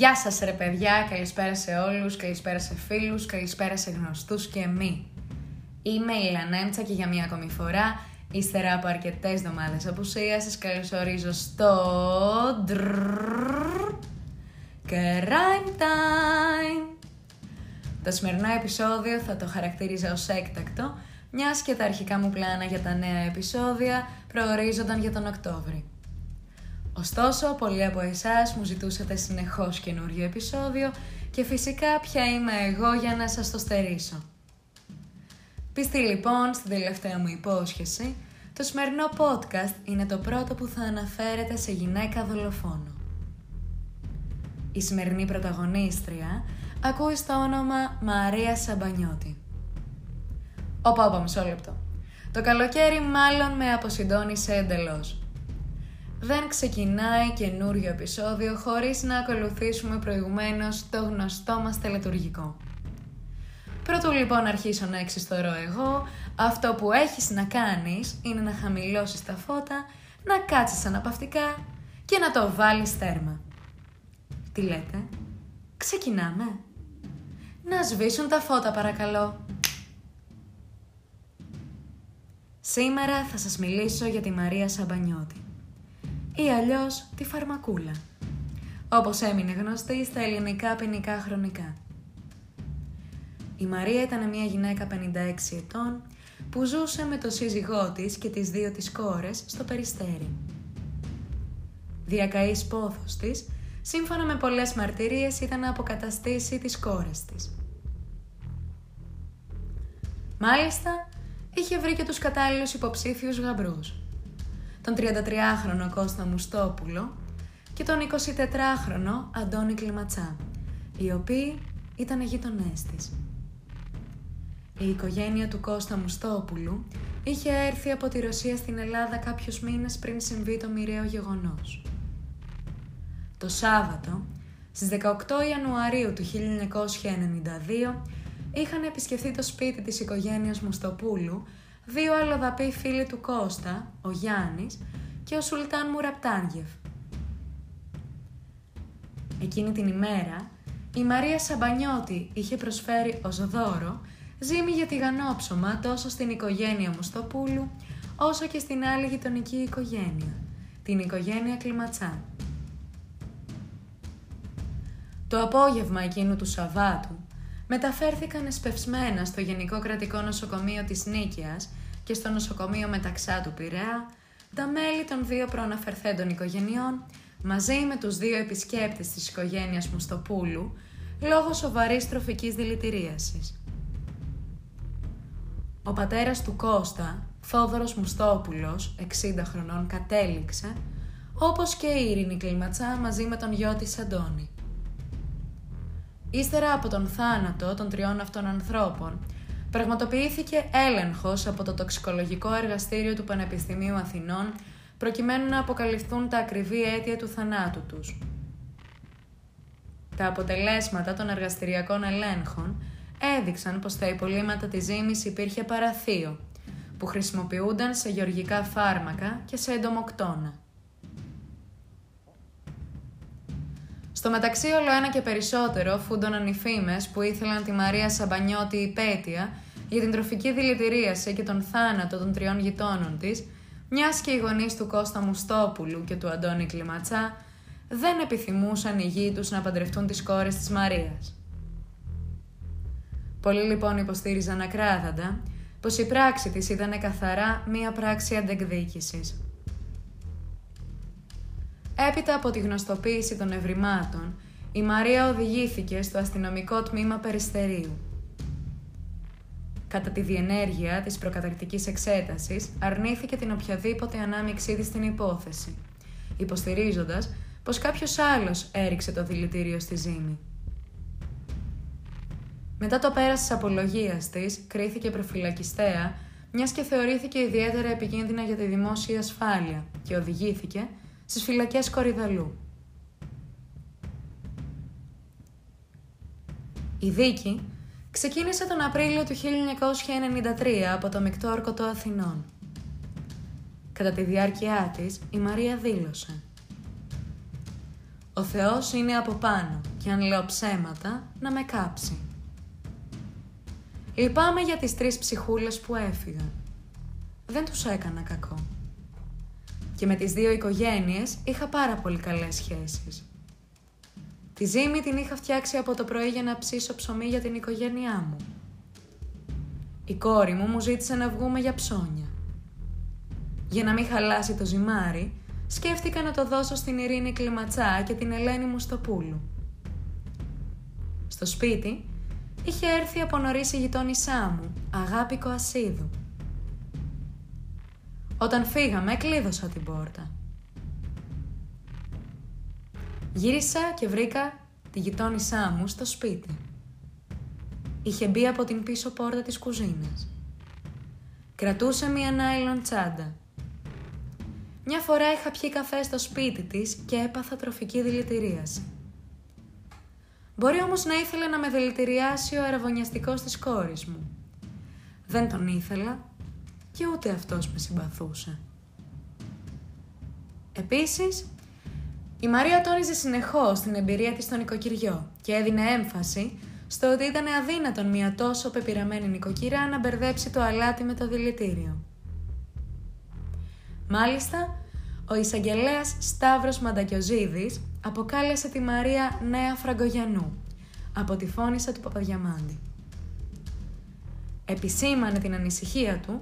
Γεια σας ρε παιδιά, καλησπέρα σε όλους, καλησπέρα σε φίλους, καλησπέρα σε γνωστούς και μη. Είμαι η Λανέμτσα και για μία ακόμη φορά, ύστερα από αρκετές εβδομάδες απουσίας, σας καλωσορίζω στο... Crime Time! Το σημερινό επεισόδιο θα το χαρακτήριζα ως έκτακτο, μιας και τα αρχικά μου πλάνα για τα νέα επεισόδια προορίζονταν για τον Οκτώβρη. Ωστόσο, πολλοί από εσάς μου ζητούσατε συνεχώς καινούριο επεισόδιο και φυσικά ποια είμαι εγώ για να σας το στερήσω. Πίστη λοιπόν στην τελευταία μου υπόσχεση, το σημερινό podcast είναι το πρώτο που θα αναφέρεται σε γυναίκα δολοφόνο. Η σημερινή πρωταγωνίστρια ακούει στο όνομα Μαρία Σαμπανιώτη. Όπα, όπα, μισό λεπτό. Το καλοκαίρι μάλλον με αποσυντώνησε εντελώς δεν ξεκινάει καινούριο επεισόδιο χωρίς να ακολουθήσουμε προηγουμένως το γνωστό μας τελετουργικό. Πρώτο λοιπόν αρχίσω να εξιστορώ εγώ, αυτό που έχεις να κάνεις είναι να χαμηλώσεις τα φώτα, να κάτσεις αναπαυτικά και να το βάλεις τέρμα. Τι λέτε, ξεκινάμε. Να σβήσουν τα φώτα παρακαλώ. Σήμερα θα σας μιλήσω για τη Μαρία Σαμπανιώτη ή αλλιώς τη φαρμακούλα, όπως έμεινε γνωστή στα ελληνικά ποινικά χρονικά. Η Μαρία ήταν μια γυναίκα 56 ετών που ζούσε με το σύζυγό της και τις δύο της κόρες στο Περιστέρι. Διακαής πόθος της, σύμφωνα με πολλές μαρτυρίες, ήταν να αποκαταστήσει τις κόρες της. Μάλιστα, είχε βρει και τους κατάλληλους υποψήφιους γαμπρούς τον 33χρονο Κώστα Μουστόπουλο και τον 24χρονο Αντώνη Κλιματσά, οι οποίοι ήταν γείτονέ της. Η οικογένεια του Κώστα Μουστόπουλου είχε έρθει από τη Ρωσία στην Ελλάδα κάποιους μήνες πριν συμβεί το μοιραίο γεγονός. Το Σάββατο, στις 18 Ιανουαρίου του 1992, είχαν επισκεφθεί το σπίτι της οικογένειας Μουστοπούλου δύο αλλοδαποί φίλοι του Κώστα, ο Γιάννης και ο Σουλτάν Μουραπτάνγεφ. Εκείνη την ημέρα, η Μαρία Σαμπανιώτη είχε προσφέρει ως δώρο ζύμη για τηγανόψωμα τόσο στην οικογένεια Μουστοπούλου, όσο και στην άλλη γειτονική οικογένεια, την οικογένεια Κλιματσά. Το απόγευμα εκείνου του Σαββάτου μεταφέρθηκαν εσπευσμένα στο Γενικό Κρατικό Νοσοκομείο της Νίκαιας και στο νοσοκομείο Μεταξά του Πειραιά, τα μέλη των δύο προαναφερθέντων οικογενειών, μαζί με τους δύο επισκέπτες της οικογένειας Μουστοπούλου, λόγω σοβαρής τροφικής δηλητηρίασης. Ο πατέρας του Κώστα, Θόδωρος Μουστόπουλος, 60 χρονών, κατέληξε, όπως και η Ειρήνη Κλίματσα μαζί με τον γιο της Αντώνη. Ύστερα από τον θάνατο των τριών αυτών ανθρώπων, πραγματοποιήθηκε έλεγχος από το τοξικολογικό εργαστήριο του Πανεπιστημίου Αθηνών προκειμένου να αποκαλυφθούν τα ακριβή αίτια του θανάτου τους. Τα αποτελέσματα των εργαστηριακών ελέγχων έδειξαν πως στα υπολείμματα της ζύμης υπήρχε παραθείο, που χρησιμοποιούνταν σε γεωργικά φάρμακα και σε εντομοκτώνα. Στο μεταξύ όλο ένα και περισσότερο φούντωναν οι φήμες που ήθελαν τη Μαρία Σαμπανιώτη υπέτεια για την τροφική δηλητηρίαση και τον θάνατο των τριών γειτόνων της, μιας και οι γονείς του Κώστα Μουστόπουλου και του Αντώνη Κλιματσά δεν επιθυμούσαν οι γη τους να παντρευτούν τις κόρες της Μαρίας. Πολλοί λοιπόν υποστήριζαν ακράδαντα πως η πράξη της ήταν καθαρά μία πράξη αντεκδίκησης. Έπειτα από τη γνωστοποίηση των ευρημάτων, η Μαρία οδηγήθηκε στο αστυνομικό τμήμα Περιστερίου. Κατά τη διενέργεια της προκαταρκτικής εξέτασης, αρνήθηκε την οποιαδήποτε ανάμειξή της στην υπόθεση, υποστηρίζοντας πως κάποιος άλλος έριξε το δηλητήριο στη ζήμη. Μετά το πέρας της απολογίας της, κρίθηκε προφυλακιστέα, μιας και θεωρήθηκε ιδιαίτερα επικίνδυνα για τη δημόσια ασφάλεια και οδηγήθηκε στις φυλακές Κορυδαλού. Η δίκη ξεκίνησε τον Απρίλιο του 1993 από το Μεικτό Όρκωτο Αθηνών. Κατά τη διάρκεια της, η Μαρία δήλωσε Ο Θεός είναι από πάνω και αν λέω ψέματα να με κάψει. Λυπάμαι για τις τρεις ψυχούλες που έφυγαν. Δεν τους έκανα κακό. Και με τις δύο οικογένειες είχα πάρα πολύ καλές σχέσεις. Τη ζύμη την είχα φτιάξει από το πρωί για να ψήσω ψωμί για την οικογένειά μου. Η κόρη μου μου ζήτησε να βγούμε για ψώνια. Για να μην χαλάσει το ζυμάρι, σκέφτηκα να το δώσω στην Ειρήνη Κλιματσά και την Ελένη μου στο πούλου. Στο σπίτι είχε έρθει από νωρίς η γειτόνισά μου, Αγάπη Κοασίδου. Όταν φύγαμε, κλείδωσα την πόρτα. Γύρισα και βρήκα τη γειτόνισά μου στο σπίτι. Είχε μπει από την πίσω πόρτα της κουζίνας. Κρατούσε μία νάιλον τσάντα. Μια φορά είχα πιει καφέ στο σπίτι της και έπαθα τροφική δηλητηρίαση. Μπορεί όμως να ήθελε να με δηλητηριάσει ο αραβωνιαστικός της κόρης μου. Δεν τον ήθελα και ούτε αυτός με συμπαθούσε. Επίσης, η Μαρία τόνιζε συνεχώς την εμπειρία της στο νοικοκυριό και έδινε έμφαση στο ότι ήταν αδύνατον μια τόσο πεπειραμένη νοικοκυρά να μπερδέψει το αλάτι με το δηλητήριο. Μάλιστα, ο εισαγγελέας Σταύρος Μαντακιοζίδης αποκάλεσε τη Μαρία Νέα Φραγκογιανού από τη φώνησα του Παπαδιαμάντη. Επισήμανε την ανησυχία του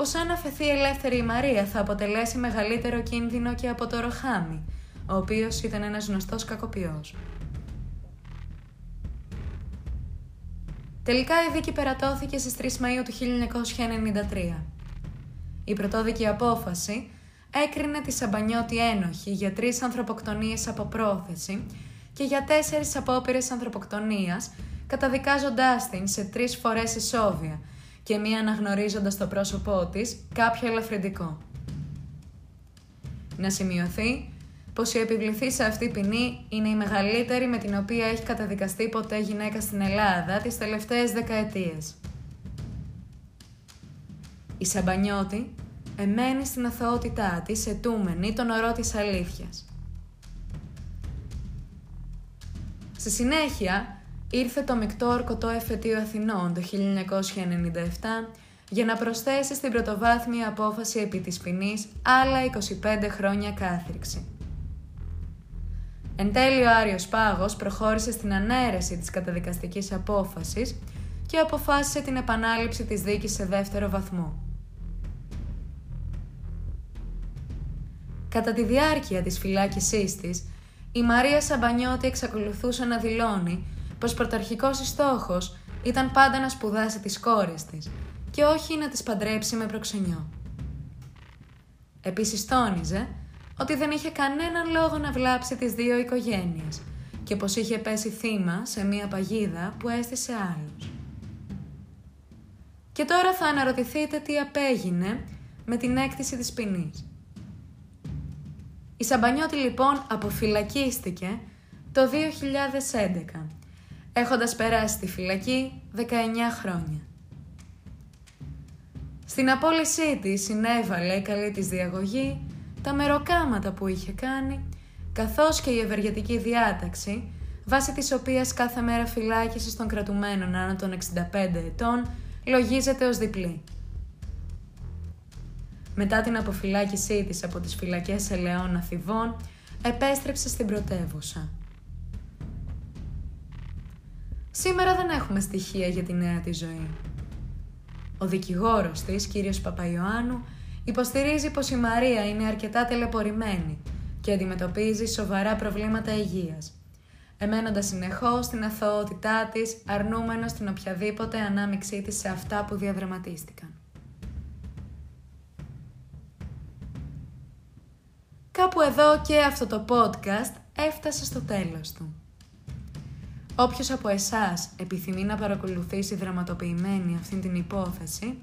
πως αν αφαιθεί ελεύθερη η Μαρία θα αποτελέσει μεγαλύτερο κίνδυνο και από το Ροχάμι, ο οποίος ήταν ένας γνωστός κακοποιός. Τελικά η δίκη περατώθηκε στις 3 Μαΐου του 1993. Η πρωτόδικη απόφαση έκρινε τη Σαμπανιώτη ένοχη για τρεις ανθρωποκτονίες από πρόθεση και για τέσσερις απόπειρες ανθρωποκτονίας, καταδικάζοντάς την σε τρεις φορές ισόβια και μία αναγνωρίζοντας το πρόσωπό της κάποιο ελαφρυντικό. Να σημειωθεί πως η επιβληθή σε αυτή ποινή είναι η μεγαλύτερη με την οποία έχει καταδικαστεί ποτέ γυναίκα στην Ελλάδα τις τελευταίες δεκαετίες. Η Σαμπανιώτη εμένει στην αθωότητά της ετούμενη τον ορό της αλήθειας. Στη συνέχεια ήρθε το μεικτό ορκωτό εφετείο Αθηνών το 1997 για να προσθέσει στην πρωτοβάθμια απόφαση επί της ποινής άλλα 25 χρόνια κάθριξη. Εν τέλει ο Άριος Πάγος προχώρησε στην ανέρεση της καταδικαστικής απόφασης και αποφάσισε την επανάληψη της δίκης σε δεύτερο βαθμό. Κατά τη διάρκεια της φυλάκισής της, η Μαρία Σαμπανιώτη εξακολουθούσε να δηλώνει πως πρωταρχικός της στόχος ήταν πάντα να σπουδάσει τις κόρες της και όχι να τις παντρέψει με προξενιό. Επίσης τόνιζε ότι δεν είχε κανέναν λόγο να βλάψει τις δύο οικογένειες και πως είχε πέσει θύμα σε μία παγίδα που έστησε άλλους. Και τώρα θα αναρωτηθείτε τι απέγινε με την έκτηση της ποινής. Η Σαμπανιώτη λοιπόν αποφυλακίστηκε το 2011, έχοντας περάσει στη φυλακή 19 χρόνια. Στην απόλυσή της συνέβαλε η καλή της διαγωγή, τα μεροκάματα που είχε κάνει, καθώς και η ευεργετική διάταξη, βάσει της οποίας κάθε μέρα φυλάκισης των κρατουμένων άνω των 65 ετών λογίζεται ως διπλή. Μετά την αποφυλάκησή της από τις φυλακές ελαιών Αθηβών, επέστρεψε στην πρωτεύουσα. Σήμερα δεν έχουμε στοιχεία για τη νέα της ζωή. Ο δικηγόρος της, κύριος Παπαϊωάννου, υποστηρίζει πως η Μαρία είναι αρκετά τελεπορημένη και αντιμετωπίζει σοβαρά προβλήματα υγείας, εμένοντας συνεχώς την αθωότητά της, αρνούμενος την οποιαδήποτε ανάμειξή της σε αυτά που διαδραματίστηκαν. Κάπου εδώ και αυτό το podcast έφτασε στο τέλος του. Όποιος από εσάς επιθυμεί να παρακολουθήσει δραματοποιημένη αυτή την υπόθεση,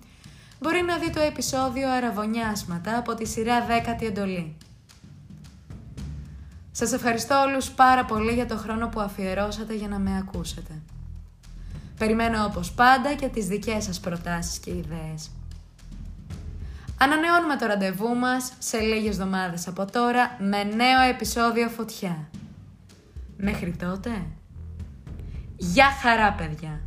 μπορεί να δει το επεισόδιο «Αραβωνιάσματα» από τη σειρά «Δέκατη εντολή». Σας ευχαριστώ όλους πάρα πολύ για το χρόνο που αφιερώσατε για να με ακούσετε. Περιμένω όπως πάντα και τις δικές σας προτάσεις και ιδέες. Ανανεώνουμε το ραντεβού μας σε λίγες εβδομάδες από τώρα με νέο επεισόδιο Φωτιά. Μέχρι τότε, γεια χαρά παιδιά!